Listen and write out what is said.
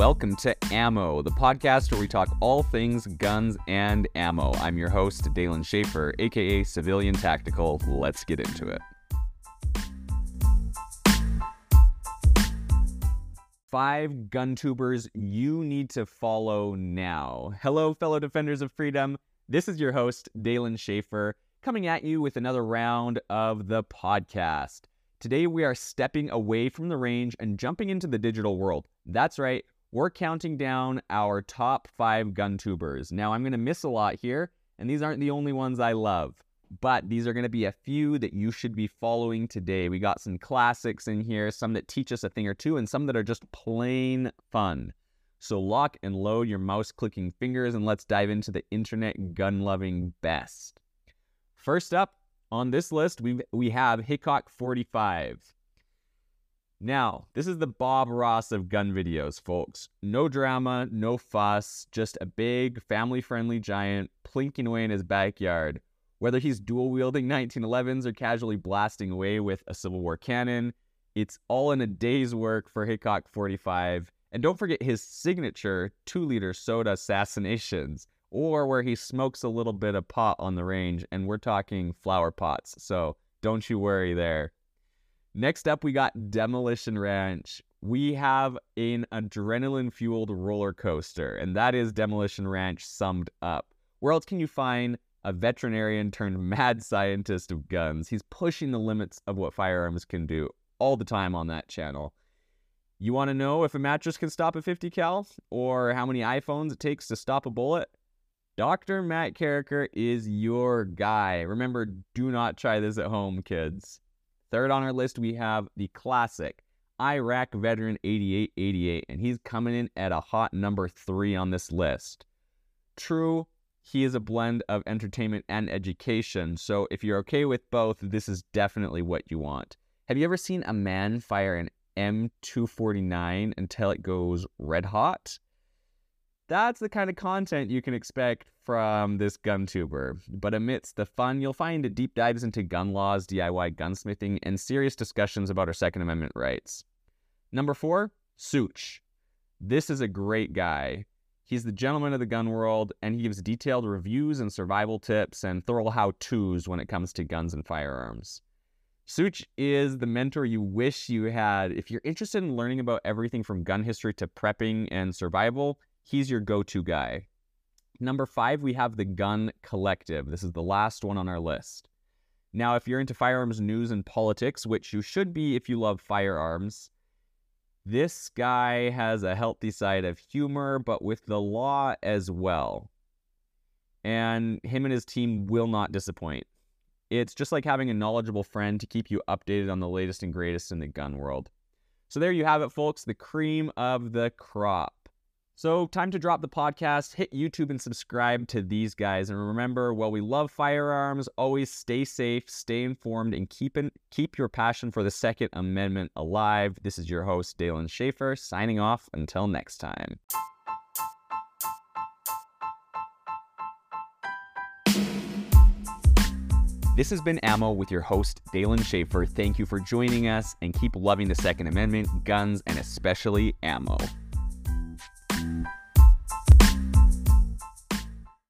welcome to Ammo, the podcast where we talk all things guns and ammo. I'm your host, Dalen Schaefer, aka Civilian Tactical. Let's get into it. Five gun tubers you need to follow now. Hello, fellow defenders of freedom. This is your host, Dalen Schaefer, coming at you with another round of the podcast. Today, we are stepping away from the range and jumping into the digital world. That's right, we're counting down our top five gun tubers. Now, I'm going to miss a lot here, and these aren't the only ones I love, but these are going to be a few that you should be following today. We got some classics in here, some that teach us a thing or two, and some that are just plain fun. So, lock and load your mouse clicking fingers, and let's dive into the internet gun loving best. First up, on this list, we we have Hickok 45. Now, this is the Bob Ross of gun videos, folks. No drama, no fuss, just a big, family friendly giant plinking away in his backyard. Whether he's dual wielding 1911s or casually blasting away with a Civil War cannon, it's all in a day's work for Hickok 45. And don't forget his signature 2 liter soda assassinations or where he smokes a little bit of pot on the range, and we're talking flower pots. So don't you worry there. Next up, we got Demolition Ranch. We have an adrenaline fueled roller coaster, and that is Demolition Ranch summed up. Where else can you find a veterinarian turned mad scientist of guns? He's pushing the limits of what firearms can do all the time on that channel. You want to know if a mattress can stop a 50 cal or how many iPhones it takes to stop a bullet? Dr. Matt Carriker is your guy. Remember, do not try this at home, kids. Third on our list, we have the classic Iraq veteran 8888, and he's coming in at a hot number three on this list. True, he is a blend of entertainment and education, so if you're okay with both, this is definitely what you want. Have you ever seen a man fire an M249 until it goes red hot? That's the kind of content you can expect from this gun tuber. But amidst the fun, you'll find deep dives into gun laws, DIY gunsmithing, and serious discussions about our Second Amendment rights. Number four, Sootch. This is a great guy. He's the gentleman of the gun world, and he gives detailed reviews and survival tips and thorough how to's when it comes to guns and firearms. Sootch is the mentor you wish you had. If you're interested in learning about everything from gun history to prepping and survival, he's your go to guy. Number five, we have the Gun Collective. This is the last one on our list. Now, if you're into firearms news and politics, which you should be if you love firearms, this guy has a healthy side of humor, but with the law as well. And him and his team will not disappoint. It's just like having a knowledgeable friend to keep you updated on the latest and greatest in the gun world. So there you have it, folks, the cream of the crop. So, time to drop the podcast, hit YouTube and subscribe to these guys. And remember, while we love firearms, always stay safe, stay informed, and keep, in, keep your passion for the Second Amendment alive. This is your host, Dalen Schaefer, signing off until next time. This has been Ammo with your host, Dalen Schaefer. Thank you for joining us and keep loving the Second Amendment, guns, and especially ammo.